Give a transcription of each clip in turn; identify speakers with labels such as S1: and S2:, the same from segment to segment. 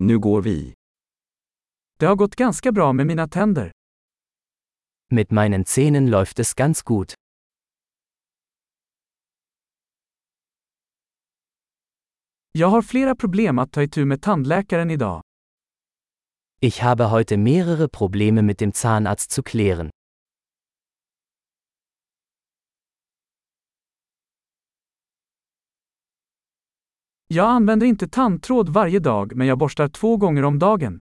S1: Nu går vi.
S2: Det har gått ganska bra med mina tänder.
S3: Mit meinen Zähnen läuft es ganz gut.
S2: Jag har flera problem att ta itu med tandläkaren idag.
S3: Ich habe heute mehrere Probleme mit dem Zahnarzt zu klären.
S2: Jag använder inte tandtråd varje dag men jag borstar två gånger om dagen.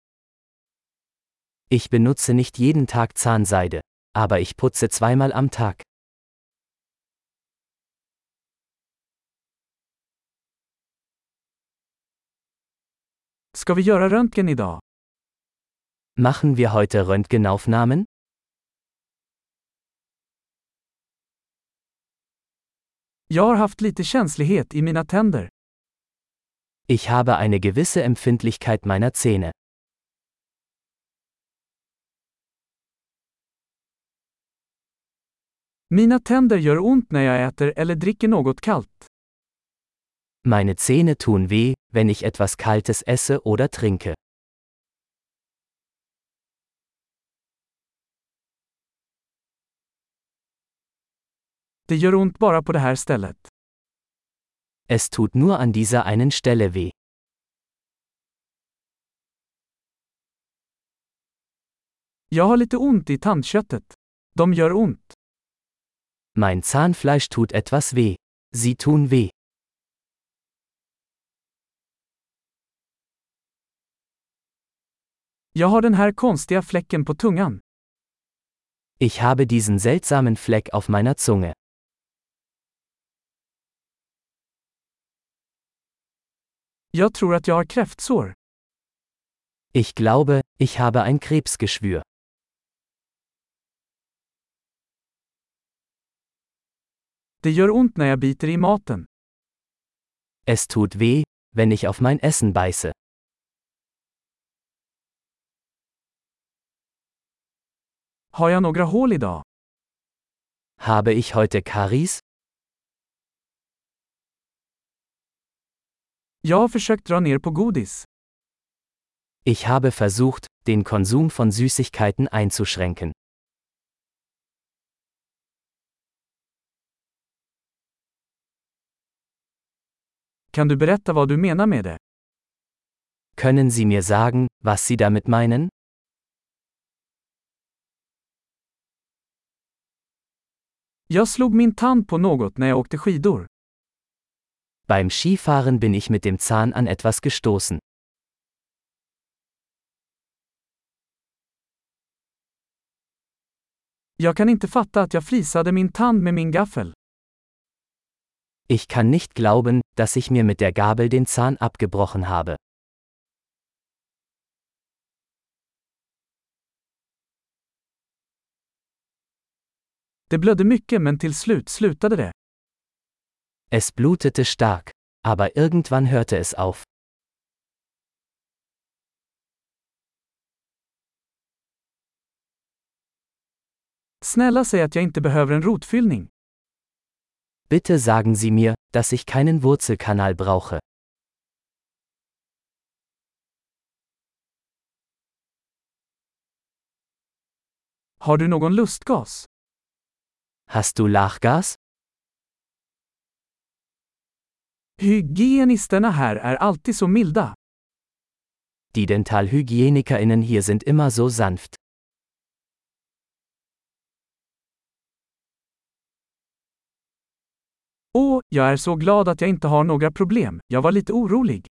S3: Ich benutze nicht jeden Tag Zahnseide, aber ich putze zweimal am Tag.
S2: Ska vi göra röntgen idag?
S3: Machen wir heute Röntgenaufnahmen?
S2: Jag har haft lite känslighet i mina tänder.
S3: Ich habe eine gewisse Empfindlichkeit meiner Zähne.
S2: Mina tänder gör ont när jag äter eller dricker något kallt.
S3: Meine Zähne tun weh, wenn ich etwas Kaltes esse oder trinke.
S2: Det gör ont bara på det här stället.
S3: Es tut nur an dieser einen Stelle weh.
S2: Jag har lite ont i tandköttet. De gör ont.
S3: Mein Zahnfleisch tut etwas weh. Sie tun weh.
S2: Jag har den här konstiga fläcken på tungan.
S3: Ich habe diesen seltsamen Fleck auf meiner Zunge.
S2: Jag tror att jag har kräftsår.
S3: Ich glaube, ich habe ein Krebsgeschwür.
S2: Det gör ont när jag biter i maten.
S3: Es tut weh, wenn ich auf mein Essen beiße.
S2: Har jag några hål idag?
S3: Habe ich heute Karies?
S2: Jag har försökt dra ner på godis.
S3: Ich habe versucht, den Konsum von Süßigkeiten einzuschränken.
S2: Kan du berätta vad du menar med det?
S3: Können Sie mir sagen, was Sie damit meinen?
S2: Jag slog min tand på något när jag åkte skidor.
S3: Beim Skifahren bin ich mit dem Zahn an etwas gestoßen.
S2: Jag kan inte fatta att jag frisade min tand med min gaffel.
S3: Ich kann nicht glauben, dass ich mir mit der Gabel den Zahn abgebrochen habe.
S2: Det blödde mycket men till slut slutade det.
S3: Es blutete stark. Aber irgendwann hörte es auf.
S2: Snälla säg att jag inte behöver en rotfyllning.
S3: Bitte sagen Sie mir, dass ich keinen Wurzelkanal brauche.
S2: Har du någon lustgas?
S3: Hast du Lachgas?
S2: Hygienisterna här är alltid så milda.
S3: Die Dentalhygienikerinnen hier sind immer so sanft.
S2: Åh, jag är så glad att jag inte har några problem. Jag var lite orolig.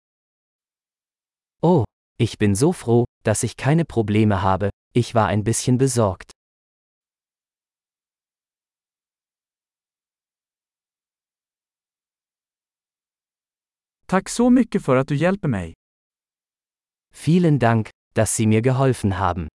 S3: Oh, ich bin so froh, dass ich keine Probleme habe, ich war ein bisschen besorgt.
S2: Tack så mycket för att du hjälper mig.
S3: Vielen Dank, dass Sie mir geholfen haben.